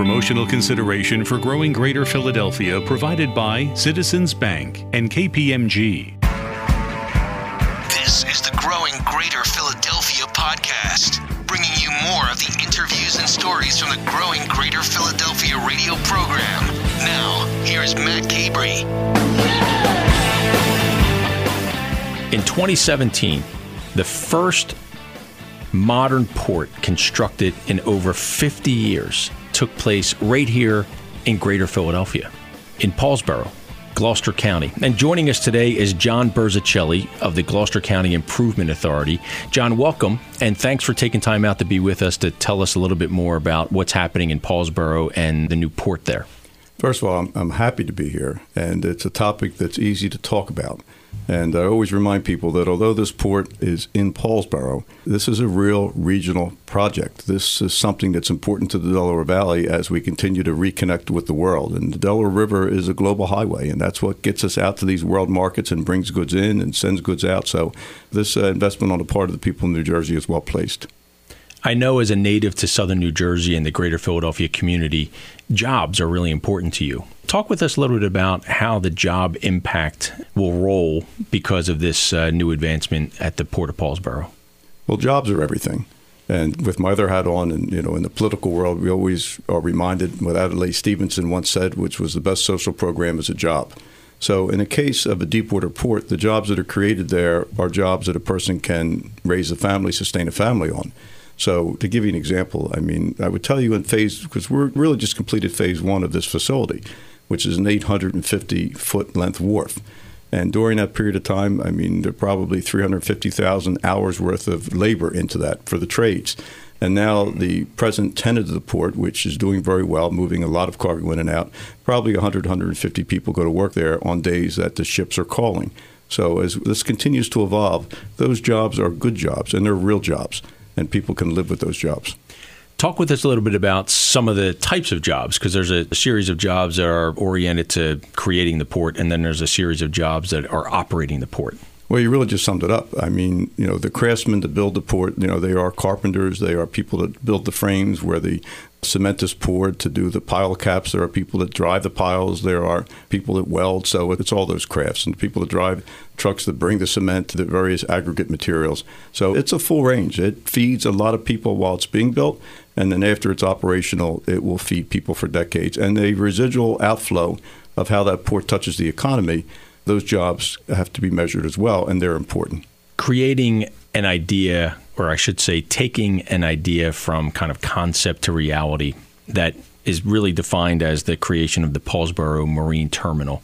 Promotional consideration for growing Greater Philadelphia provided by Citizens Bank and KPMG. This is the Growing Greater Philadelphia podcast, bringing you more of the interviews and stories from the Growing Greater Philadelphia radio program. Now, here's Matt Cabrey. In 2017, the first modern port constructed in over 50 years took place right here in Greater Philadelphia, in Paulsboro, Gloucester County. And joining us today is John Burzichelli of the Gloucester County Improvement Authority. John, welcome, and thanks for taking time out to be with us to tell us a little bit more about what's happening in Paulsboro and the new port there. First of all, I'm, I'm happy to be here, and it's a topic that's easy to talk about. And I always remind people that although this port is in Paulsboro, this is a real regional project. This is something that's important to the Delaware Valley as we continue to reconnect with the world. And the Delaware River is a global highway, and that's what gets us out to these world markets and brings goods in and sends goods out. So this uh, investment on the part of the people in New Jersey is well placed. I know as a native to southern New Jersey and the greater Philadelphia community, jobs are really important to you. Talk with us a little bit about how the job impact will roll because of this uh, new advancement at the Port of Paulsboro. Well, jobs are everything. And with my other hat on, and you know, in the political world, we always are reminded what Adlai Stevenson once said, which was the best social program is a job. So, in the case of a deepwater port, the jobs that are created there are jobs that a person can raise a family, sustain a family on. So, to give you an example, I mean, I would tell you in phase, because we're really just completed phase one of this facility, which is an 850 foot length wharf. And during that period of time, I mean, there are probably 350,000 hours worth of labor into that for the trades. And now the present tenant of the port, which is doing very well, moving a lot of cargo in and out, probably 100, 150 people go to work there on days that the ships are calling. So as this continues to evolve, those jobs are good jobs and they're real jobs and people can live with those jobs. Talk with us a little bit about some of the types of jobs, because there's a, a, series of jobs that are oriented to creating the port, and then there's a series of jobs that are operating the port. Well, you really just summed it up. I mean, you know, the craftsmen that build the port, you know, they are carpenters, they are people that build the frames where the cement is poured to do the pile caps. There are people that drive the piles. There are people that weld. So it's all those crafts and people that drive trucks that bring the cement to the various aggregate materials. So it's a full range. It feeds a lot of people while it's being built. And then after it's operational, it will feed people for decades. And the residual outflow of how that port touches the economy, those jobs have to be measured as well, and they're important. Creating an idea or I should say, taking an idea from kind of concept to reality that is really defined as the creation of the Paulsboro Marine Terminal.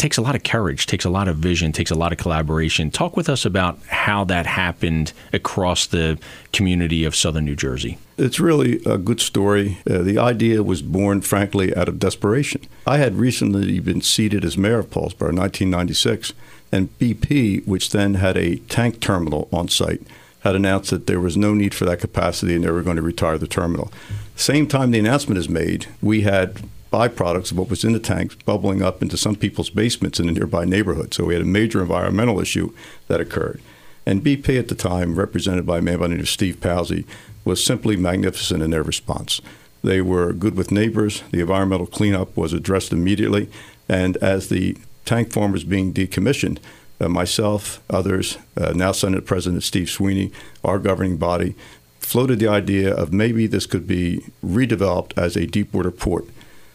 Takes a lot of courage, takes a lot of vision, takes a lot of collaboration. Talk with us about how that happened across the community of southern New Jersey. It's really a good story. Uh, the idea was born, frankly, out of desperation. I had recently been seated as mayor of Paulsboro in 1996, and BP, which then had a tank terminal on site, had announced that there was no need for that capacity and they were going to retire the terminal. Same time the announcement is made, we had byproducts of what was in the tanks bubbling up into some people's basements in a nearby neighborhood. So we had a major environmental issue that occurred. And BP at the time, represented by a man by the name of Steve Pawsey, was simply magnificent in their response. They were good with neighbors. The environmental cleanup was addressed immediately. And as the tank farm was being decommissioned, uh, myself, others, uh, now Senate President Steve Sweeney, our governing body, floated the idea of maybe this could be redeveloped as a deepwater port.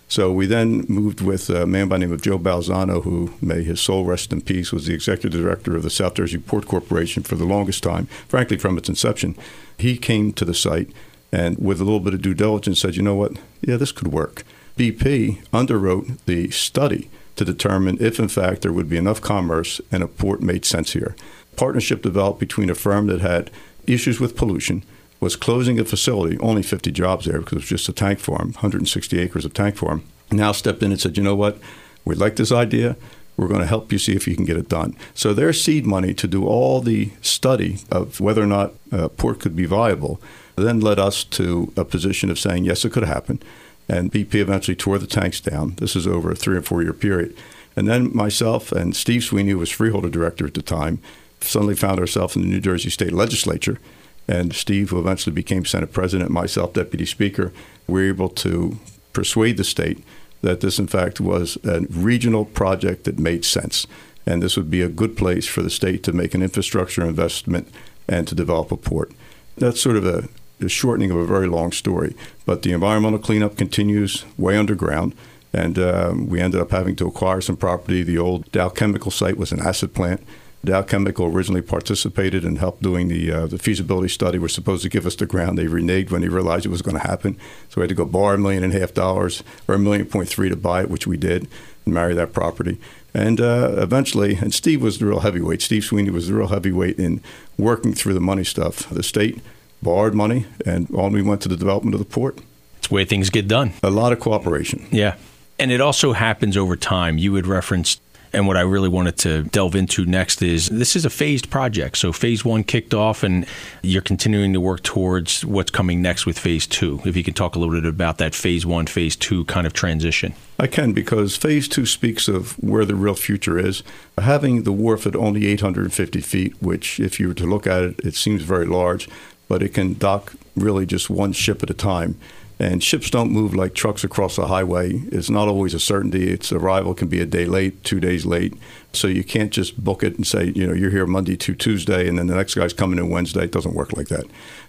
So we then moved with a man by the name of Joe Balzano, who, may his soul rest in peace, was the executive director of the South Jersey Port Corporation for the longest time, frankly, from its inception. He came to the site and, with a little bit of due diligence, said, you know what? Yeah, this could work. BP underwrote the study to determine if, in fact, there would be enough commerce and a port made sense here. Partnership developed between a firm that had issues with pollution, was closing a facility, only 50 jobs there because it was just a tank farm, 160 acres of tank farm. Now stepped in and said, you know what, we like this idea. We're going to help you see if you can get it done. So their seed money to do all the study of whether or not uh, a port could be viable then led us to a position of saying, yes, it could happen. And BP eventually tore the tanks down. This is over a three or four year period. And then myself and Steve Sweeney, who was freeholder director at the time, suddenly found ourselves in the New Jersey State Legislature. And Steve, who eventually became Senate President, myself, Deputy Speaker, we were able to persuade the state that this, in fact, was a regional project that made sense. And this would be a good place for the state to make an infrastructure investment and to develop a port. That's sort of a, a shortening of a very long story. But the environmental cleanup continues way underground. And um, we ended up having to acquire some property. The old Dow Chemical site was an acid plant. Dow Chemical originally participated and helped doing the uh, the feasibility study. Were supposed to give us the ground. They reneged when they realized it was going to happen. So we had to go borrow a million and a half dollars or a million point three to buy it, which we did, and marry that property. And uh, eventually, and Steve was the real heavyweight. Steve Sweeney was the real heavyweight in working through the money stuff. The state borrowed money, and on we went to the development of the port. It's the way things get done. A lot of cooperation. Yeah. And it also happens over time. You had referenced and what I really wanted to delve into next is this is a phased project. So phase one kicked off, and you're continuing to work towards what's coming next with phase two. If you can talk a little bit about that phase one, phase two kind of transition. I can because phase two speaks of where the real future is. Having the wharf at only 850 feet, which, if you were to look at it, it seems very large, but it can dock really just one ship at a time. And ships don't move like trucks across the highway. It's not always a certainty. Its arrival can be a day late, two days late. So you can't just book it and say, you know, you're here Monday to Tuesday, and then the next guy's coming in Wednesday. It doesn't work like that.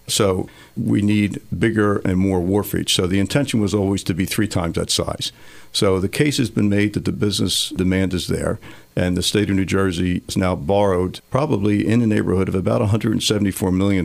So we need bigger and more wharfage. So the intention was always to be three times that size. So the case has been made that the business demand is there, and the state of New Jersey has now borrowed probably in the neighborhood of about $174 million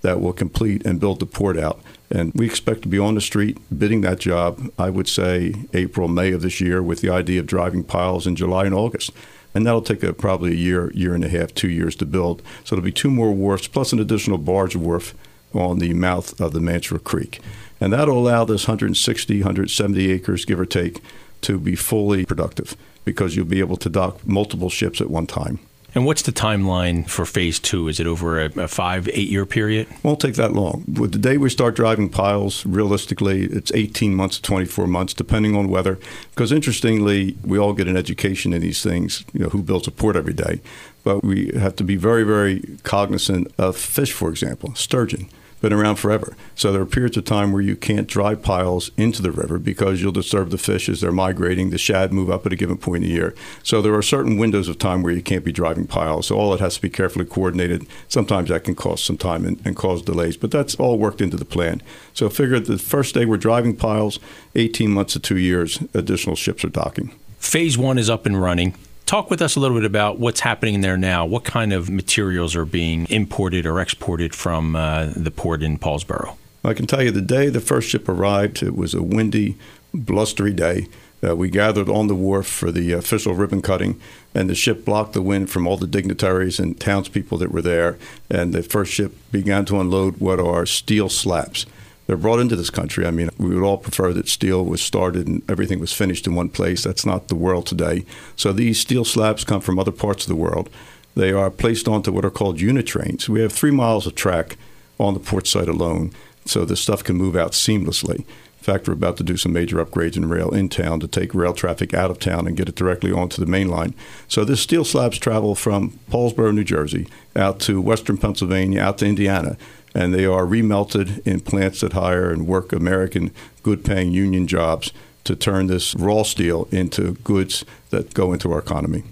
that will complete and build the port out. And we expect to be on the street bidding that job, I would say April, May of this year, with the idea of driving piles in July and August. And that'll take a, probably a year, year and a half, two years to build. So there'll be two more wharfs plus an additional barge wharf on the mouth of the Mantua Creek. And that'll allow this 160, 170 acres, give or take, to be fully productive because you'll be able to dock multiple ships at one time. And what's the timeline for phase two? Is it over a, a five, eight year period? Won't take that long. With the day we start driving piles, realistically, it's 18 months to 24 months, depending on weather. Because interestingly, we all get an education in these things. You know, who builds a port every day? But we have to be very, very cognizant of fish, for example, sturgeon been around forever. So there are periods of time where you can't drive piles into the river because you'll disturb the fish as they're migrating. The shad move up at a given point in the year. So there are certain windows of time where you can't be driving piles. So all it has to be carefully coordinated. Sometimes that can cost some time and, and cause delays, but that's all worked into the plan. So figure the first day we're driving piles, 18 months to two years, additional ships are docking. Phase one is up and running. Talk with us a little bit about what's happening there now. What kind of materials are being imported or exported from uh, the port in Paulsboro? I can tell you the day the first ship arrived, it was a windy, blustery day. Uh, we gathered on the wharf for the official ribbon cutting, and the ship blocked the wind from all the dignitaries and townspeople that were there. And the first ship began to unload what are steel slabs they're brought into this country. I mean, we would all prefer that steel was started and everything was finished in one place. That's not the world today. So these steel slabs come from other parts of the world. They are placed onto what are called unit trains. We have three miles of track on the port site alone, so the stuff can move out seamlessly. In fact, we're about to do some major upgrades in rail in town to take rail traffic out of town and get it directly onto the main line. So this steel slabs travel from Paulsboro, New Jersey, out to western Pennsylvania, out to Indiana and they are remelted in plants that hire and work American good paying union jobs to turn this raw steel into goods that go into our economy.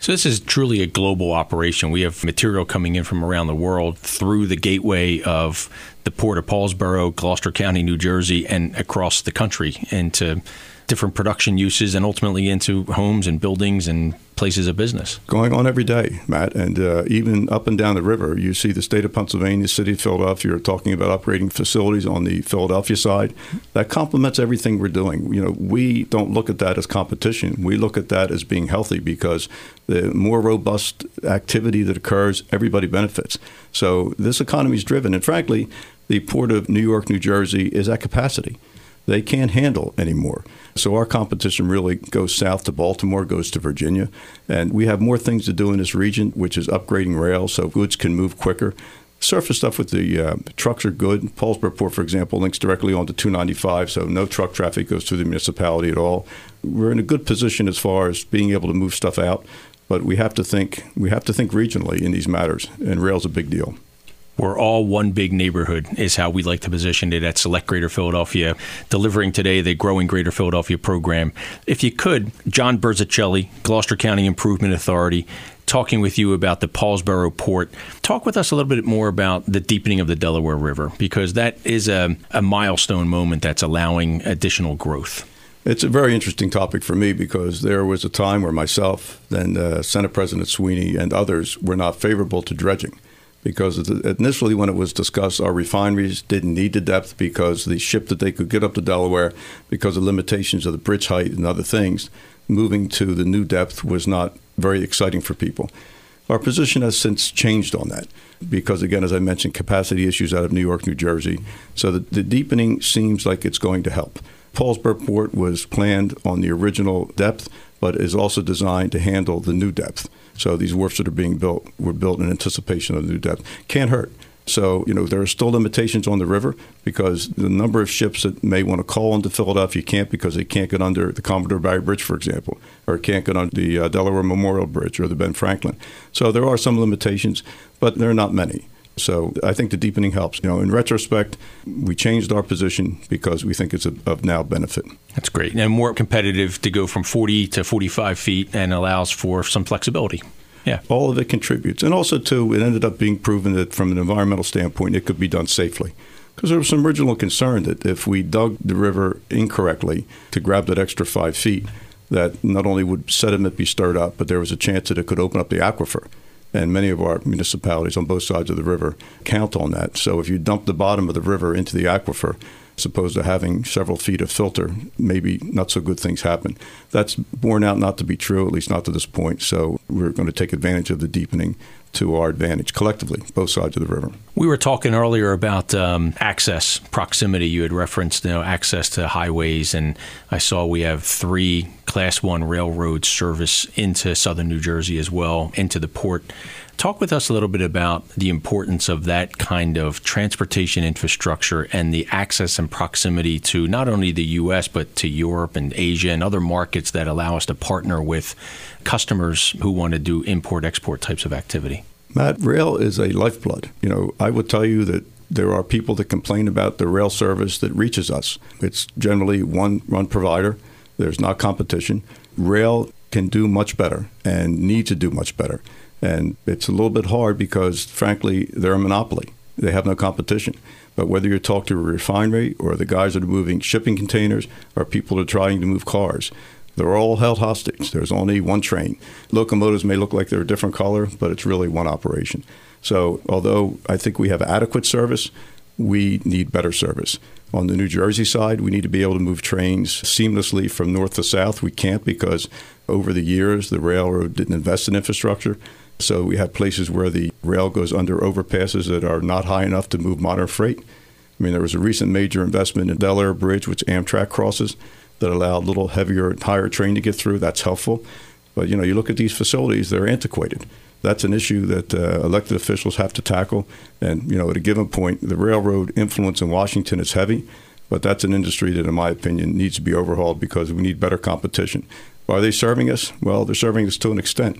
So this is truly a global operation. We have material coming in from around the world through the gateway of the port of Paulsboro, Gloucester County, New Jersey, and across the country into different production uses and ultimately into homes and buildings and places of business. Going on every day, Matt, and uh, even up and down the river, you see the state of Pennsylvania, city of Philadelphia, are talking about upgrading facilities on the Philadelphia side. That complements everything we're doing. You know, we don't look at that as competition. We look at that as being healthy because the more robust activity that occurs, everybody benefits. So this economy is driven, and frankly, the port of New York, New Jersey is at capacity. They can't handle anymore. So our competition really goes south to Baltimore, goes to Virginia, and we have more things to do in this region, which is upgrading rail so goods can move quicker. Surface stuff with the uh, trucks are good. Paulsboro Port, for example, links directly onto 295, so no truck traffic goes through the municipality at all. We're in a good position as far as being able to move stuff out, but we have to think we have to think regionally in these matters, and rail's a big deal. We're all one big neighborhood, is how we like to position it at Select Greater Philadelphia, delivering today the growing Greater Philadelphia program. If you could, John Burzichelli, Gloucester County Improvement Authority, talking with you about the Paulsboro Port. Talk with us a little bit more about the deepening of the Delaware River, because that is a, a milestone moment that's allowing additional growth. It's a very interesting topic for me because there was a time where myself, then uh, Senate President Sweeney, and others were not favorable to dredging. Because initially, when it was discussed, our refineries didn't need the depth because the ship that they could get up to Delaware, because of limitations of the bridge height and other things, moving to the new depth was not very exciting for people. Our position has since changed on that because, again, as I mentioned, capacity issues out of New York, New Jersey. So the, the deepening seems like it's going to help. Paulsboro Port was planned on the original depth, but is also designed to handle the new depth. So these wharfs that are being built were built in anticipation of the new depth. Can't hurt. So, you know, there are still limitations on the river because the number of ships that may want to call into Philadelphia can't because they can't get under the Commodore Barry Bridge, for example, or can't get under the uh, Delaware Memorial Bridge or the Ben Franklin. So there are some limitations, but there are not many. So I think the deepening helps. You know, in retrospect, we changed our position because we think it's of now benefit. That's great. And more competitive to go from 40 to 45 feet and allows for some flexibility. Yeah. All of it contributes. And also, too, it ended up being proven that from an environmental standpoint, it could be done safely. Because there was some original concern that if we dug the river incorrectly to grab that extra five feet, that not only would sediment be stirred up, but there was a chance that it could open up the aquifer and many of our municipalities on both sides of the river count on that. So if you dump the bottom of the river into the aquifer, as opposed to having several feet of filter, maybe not so good things happen. That's borne out not to be true, at least not to this point. So we're going to take advantage of the deepening to our advantage collectively, both sides of the river. We were talking earlier about um, access, proximity. You had referenced you know, access to highways, and I saw we have three Class One railroad service into southern New Jersey as well, into the port. Talk with us a little bit about the importance of that kind of transportation infrastructure and the access and proximity to not only the U.S., but to Europe and Asia and other markets that allow us to partner with customers who want to do import export types of activity. Matt, rail is a lifeblood. You know, I would tell you that there are people that complain about the rail service that reaches us. It's generally one run provider. There's not competition. Rail can do much better and need to do much better. And it's a little bit hard because, frankly, they're a monopoly. They have no competition. But whether you talk to a refinery or the guys that are moving shipping containers or people that are trying to move cars, they're all held hostage. There's only one train. Locomotives may look like they're a different color, but it's really one operation. So, although I think we have adequate service, we need better service. On the New Jersey side, we need to be able to move trains seamlessly from north to south. We can't because over the years, the railroad didn't invest in infrastructure. So we have places where the rail goes under overpasses that are not high enough to move modern freight. I mean, there was a recent major investment in Delaware Bridge, which Amtrak crosses, that allowed a little heavier, higher train to get through. That's helpful. But, you know, you look at these facilities, they're antiquated. That's an issue that uh, elected officials have to tackle. And, you know, at a given point, the railroad influence in Washington is heavy, but that's an industry that, in my opinion, needs to be overhauled because we need better competition. Are they serving us? Well, they're serving us to an extent.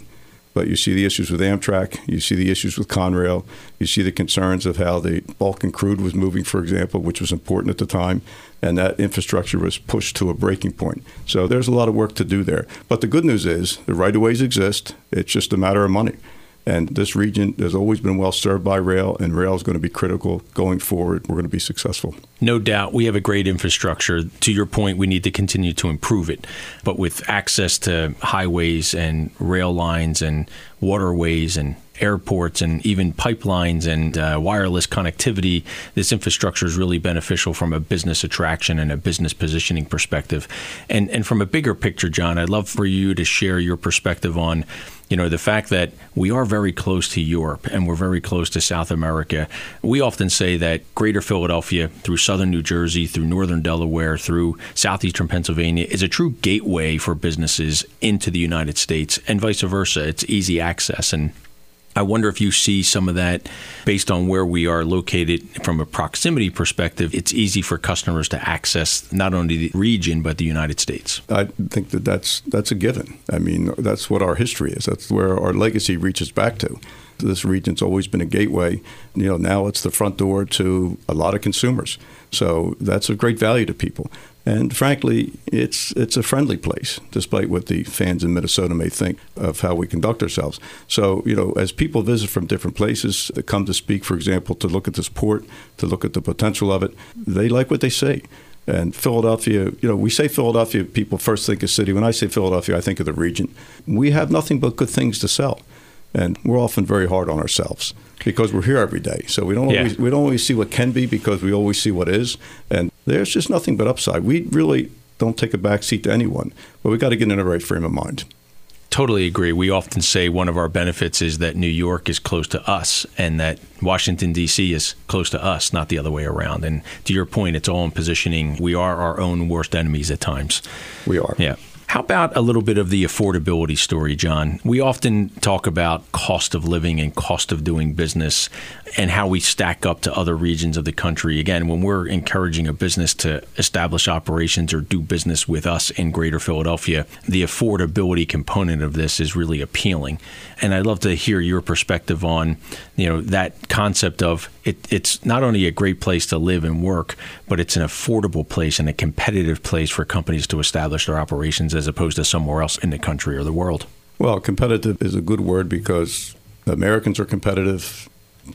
But you see the issues with Amtrak, you see the issues with Conrail, you see the concerns of how the Bakken crude was moving, for example, which was important at the time, and that infrastructure was pushed to a breaking point. So there's a lot of work to do there. But the good news is the right of ways exist, it's just a matter of money. And this region has always been well served by rail, and rail is going to be critical going forward. We're going to be successful. No doubt. We have a great infrastructure. To your point, we need to continue to improve it. But with access to highways and rail lines and waterways and airports and even pipelines and uh, wireless connectivity, this infrastructure is really beneficial from a business attraction and a business positioning perspective. And and from a bigger picture, John, I'd love for you to share your perspective on you know, the fact that we are very close to Europe and we're very close to South America. We often say that greater Philadelphia, through southern New Jersey, through northern Delaware, through southeastern Pennsylvania, is a true gateway for businesses into the United States and vice versa. It's easy access. And I wonder if you see some of that based on where we are located from a proximity perspective. It's easy for customers to access not only the region but the United States. I think that that's that's a given. I mean, that's what our history is. That's where our legacy reaches back to. this region's always been a gateway. You know, now it's the front door to a lot of consumers. So that's a great value to people. And frankly, it's it's a friendly place, despite what the fans in Minnesota may think of how we conduct ourselves. So, you know, as people visit from different places that come to speak, for example, to look at this port, to look at the potential of it, they like what they say. And Philadelphia, you know, we say Philadelphia, people first think of city. When I say Philadelphia, I think of the region. We have nothing but good things to sell. And we're often very hard on ourselves because we're here every day. So we don't Yeah. always we don't always see what can be because we always see what is. And there's just nothing but upside. We really don't take a back seat to anyone, but we got to get in the right frame of mind. Totally agree. We often say one of our benefits is that New York is close to us and that Washington, D.C. is close to us, not the other way around. And to your point, it's all in positioning. We are our own worst enemies at times. We are. Yeah. How about a little bit of the affordability story, John? We often talk about cost of living and cost of doing business and how we stack up to other regions of the country. Again, when we're encouraging a business to establish operations or do business with us in greater Philadelphia, the affordability component of this is really appealing. And I'd love to hear your perspective on, you know, that concept of it, it's not only a great place to live and work, but it's an affordable place and a competitive place for companies to establish their operations as opposed to somewhere else in the country or the world. Well, competitive is a good word because Americans are competitive.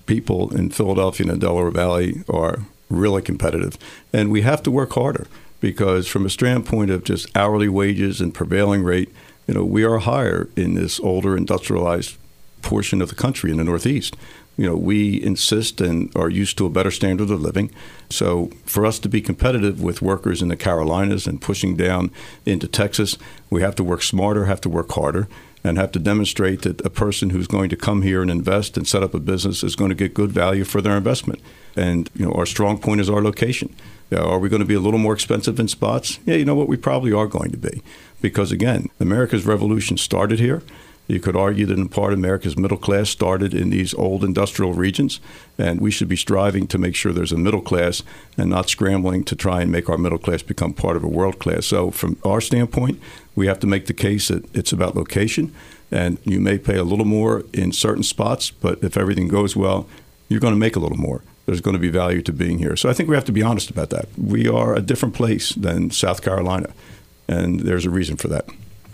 People in Philadelphia and the Delaware Valley are really competitive. And we have to work harder because, from a standpoint of just hourly wages and prevailing rate, you know, we are higher in this older industrialized portion of the country in the Northeast. You know, we insist and are used to a better standard of living. So, for us to be competitive with workers in the Carolinas and pushing down into Texas, we have to work smarter, have to work harder, and have to demonstrate that a person who's going to come here and invest and set up a business is going to get good value for their investment. And, you know, our strong point is our location. Yeah, are we going to be a little more expensive in spots? Yeah, you know what? We probably are going to be. Because, again, America's revolution started here. You could argue that in part America's middle class started in these old industrial regions, and we should be striving to make sure there's a middle class and not scrambling to try and make our middle class become part of a world class. So, from our standpoint, we have to make the case that it's about location, and you may pay a little more in certain spots, but if everything goes well, you're going to make a little more. There's going to be value to being here. So, I think we have to be honest about that. We are a different place than South Carolina, and there's a reason for that.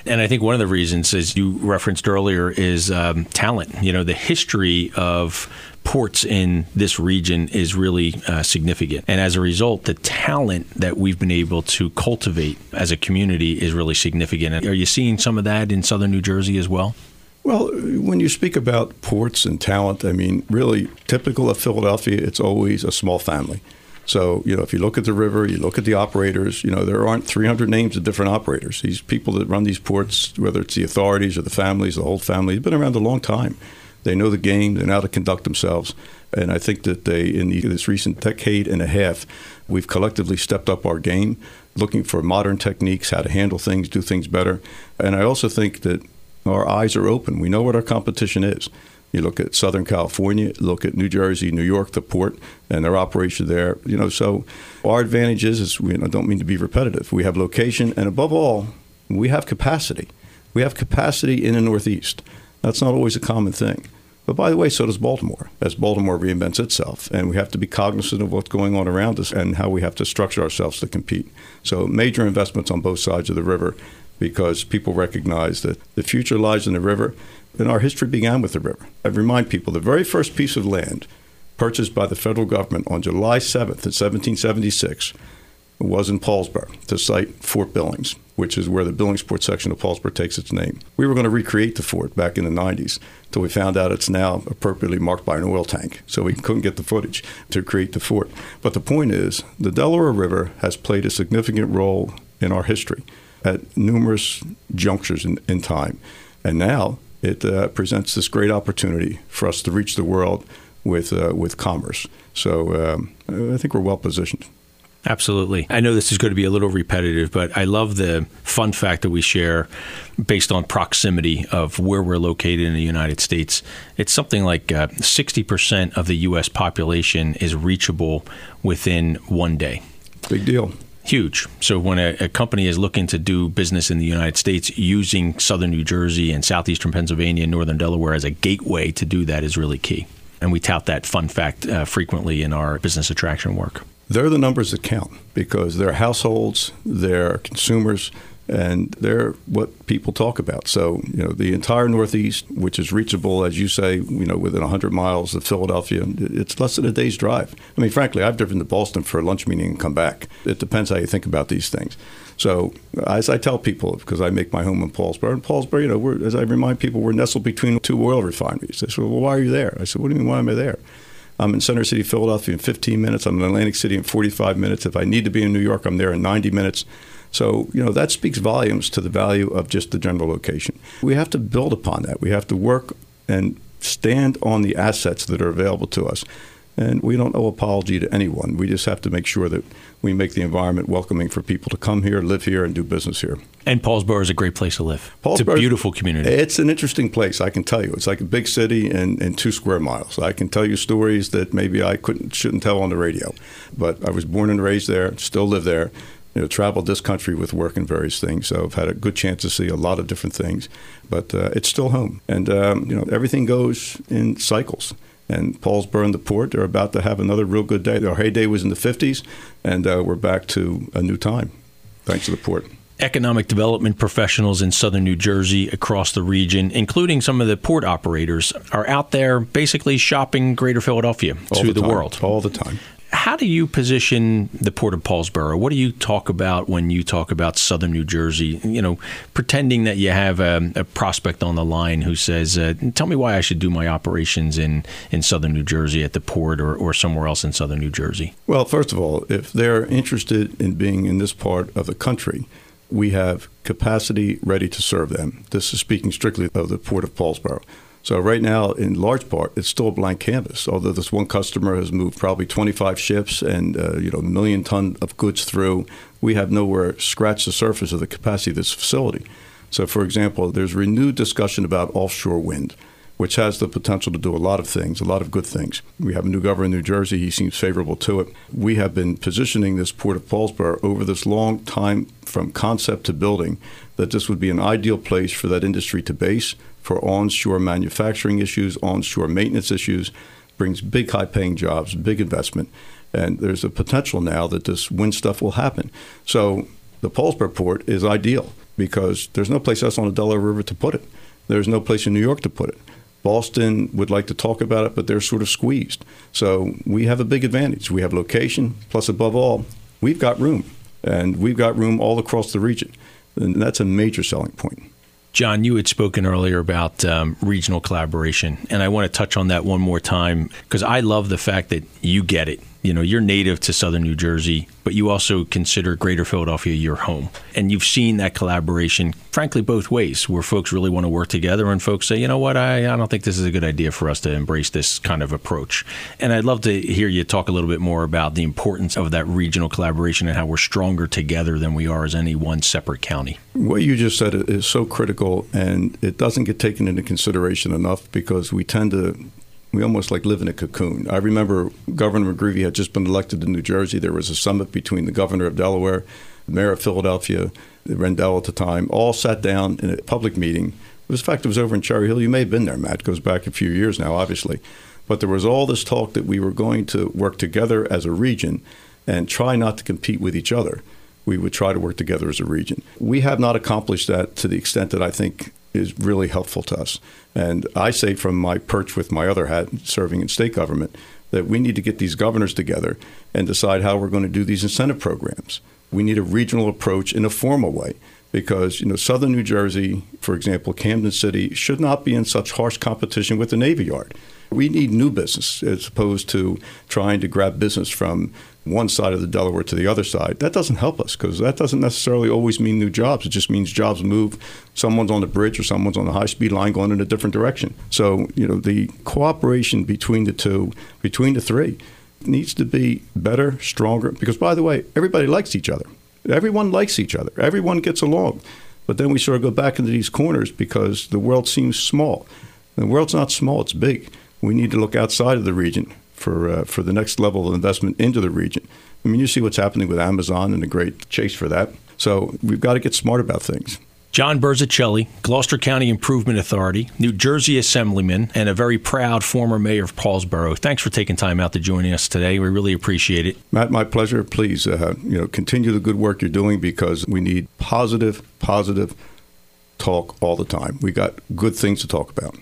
And I think one of the reasons, as you referenced earlier, is um, talent. You know, the history of ports in this region is really uh, significant. And as a result, the talent that we've been able to cultivate as a community is really significant. Are you seeing some of that in southern New Jersey as well? Well, when you speak about ports and talent, I mean, really typical of Philadelphia, it's always a small family. So, you know, if you look at the river, you look at the operators, you know, there aren't 300 names of different operators. These people that run these ports, whether it's the authorities or the families, the whole family, have been around a long time. They know the game, they know how to conduct themselves. And I think that they, in the, this recent decade and a half, we've collectively stepped up our game, looking for modern techniques, how to handle things, do things better. And I also think that our eyes are open. We know what our competition is. You look at Southern California, look at New Jersey, New York, the port, and their operation there. You know, so our advantage is, is we I don't mean to be repetitive. We have location, and above all, we have capacity. We have capacity in the Northeast. That's not always a common thing. But by the way, so does Baltimore, as Baltimore reinvents itself. And we have to be cognizant of what's going on around us and how we have to structure ourselves to compete. So, major investments on both sides of the river because people recognize that the future lies in the river, and our history began with the river. I remind people the very first piece of land purchased by the federal government on July 7th, in 1776, was in Paulsboro to site Fort Billings, which is where the Billingsport section of Paulsboro takes its name. We were going to recreate the fort back in the 90s until we found out it's now appropriately marked by an oil tank, so we couldn't get the footage to create the fort. But the point is, the Delaware River has played a significant role in our history at numerous junctures in, in time. And now it uh, presents this great opportunity for us to reach the world with, uh, with commerce. So um, I think we're well positioned. Absolutely. I know this is going to be a little repetitive, but I love the fun fact that we share based on proximity of where we're located in the United States. It's something like uh, 60% of the U.S. population is reachable within one day. Big deal. Huge. So when a, a, company is looking to do business in the United States using southern New Jersey and southeastern Pennsylvania and northern Delaware as a gateway to do that is really key. And we tout that fun fact uh, frequently in our business attraction work. They're the numbers that count because they're households, they're consumers, and they're what people talk about. So, you know, the entire Northeast, which is reachable, as you say, you know, within 100 miles of Philadelphia, it's less than a day's drive. I mean, frankly, I've driven to Boston for a lunch meeting and come back. It depends how you think about these things. So, as I tell people, because I make my home in Paulsboro, and Paulsboro, you know, as I remind people, we're nestled between two oil refineries. They said, well, why are you there? I said, what do you mean, why am I there? I'm in Center City, Philadelphia in 15 minutes. I'm in Atlantic City in 45 minutes. If I need to be in New York, I'm there in 90 minutes. So, you know, that speaks volumes to the value of just the general location. We have to build upon that. We have to work and stand on the assets that are available to us. And we don't owe apology to anyone. We just have to make sure that we make the environment welcoming for people to come here, live here, and do business here. And Paulsboro is a great place to live. Paulsboro, it's a beautiful community. It's an interesting place, I can tell you. It's like a big city in, in two square miles. I can tell you stories that maybe I couldn't shouldn't tell on the radio. But I was born and raised there, still live there you know, traveled this country with work and various things. So I've had a good chance to see a lot of different things, but uh, it's still home. And, um, you know, everything goes in cycles. And Paul's burned the port, they're about to have another real good day. Their heyday was in the 50s, and uh, we're back to a new time, thanks to the port economic development professionals in southern New Jersey, across the region, including some of the port operators, are out there basically shopping Greater Philadelphia All to the, the world. All the time. How do you position the Port of Paulsboro? What do you talk about when you talk about Southern New Jersey? You know, pretending that you have a, a prospect on the line who says, uh, "Tell me why I should do my operations in, in Southern New Jersey at the port or, or somewhere else in Southern New Jersey." Well, first of all, if they're interested in being in this part of the country, we have capacity ready to serve them. This is speaking strictly of the Port of Paulsboro. So right now, in large part, it's still a blank canvas. Although this one customer has moved probably 25 ships and uh, you know a million ton of goods through, we have nowhere scratched the surface of the capacity of this facility. So, for example, there's renewed discussion about offshore wind, which has the potential to do a lot of things, a lot of good things. We have a new governor in New Jersey; he seems favorable to it. We have been positioning this port of Paulsboro over this long time, from concept to building, that this would be an ideal place for that industry to base for onshore manufacturing issues, onshore maintenance issues, brings big high paying jobs, big investment. And there's a potential now that this wind stuff will happen. So the Paulsboro port is ideal because there's no place else on the Delaware River to put it. There's no place in New York to put it. Boston would like to talk about it, but they're sort of squeezed. So we have a big advantage. We have location, plus, above all, we've got room. And we've got room all across the region. And that's a major selling point. John, you had spoken earlier about um, regional collaboration, and I want to touch on that one more time because I love the fact that you get it you know you're native to southern New Jersey, but you also consider Greater Philadelphia your home, and you've seen that collaboration, frankly, both ways, where folks really want to work together, and folks say, you know what, I, I don't think this is a good idea for us to embrace this kind of approach. And I'd love to hear you talk a little bit more about the importance of that regional collaboration and how we're stronger together than we are as any one separate county. What you just said is so critical, and it doesn't get taken into consideration enough because we tend to we almost like live in a cocoon. I remember Governor McGreevey had just been elected in New Jersey. There was a summit between the governor of Delaware, the mayor of Philadelphia, Rendell at the time, all sat down in a public meeting. It was, in fact, it was over in Cherry Hill. You may have been there, Matt. It goes back a few years now, obviously. But there was all this talk that we were going to work together as a region and try not to compete with each other. We would try to work together as a region. We have not accomplished that to the extent that I think is really helpful to us. And I say from my perch with my other hat, serving in state government, that we need to get these governors together and decide how we're going to do these incentive programs. We need a regional approach in a formal way because you know southern New Jersey, for example, Camden City should not be in such harsh competition with the Navy Yard. We need new business as opposed to trying to grab business from one side of the Delaware to the other side. That doesn't help us because that doesn't necessarily always mean new jobs. It just means jobs move. Someone's on the bridge or someone's on the high speed line going in a different direction. So, you know, the cooperation between the two, between the three, needs to be better, stronger. Because, by the way, everybody likes each other. Everyone likes each other. Everyone gets along. But then we sort of go back into these corners because the world seems small. The world's not small, it's big. We need to look outside of the region for uh, for the next level of investment into the region I mean, you see what's happening with Amazon and the great chase for that. So we've got to get smart about things. John Burzichelli, Gloucester County Improvement Authority, New Jersey Assemblyman, and a very proud former mayor of Paulsboro. Thanks for taking time out to joining us today. We really appreciate it. Matt, my pleasure. Please, uh, you know, continue the good work you're doing because we need positive, positive talk all the time. We got good things to talk about.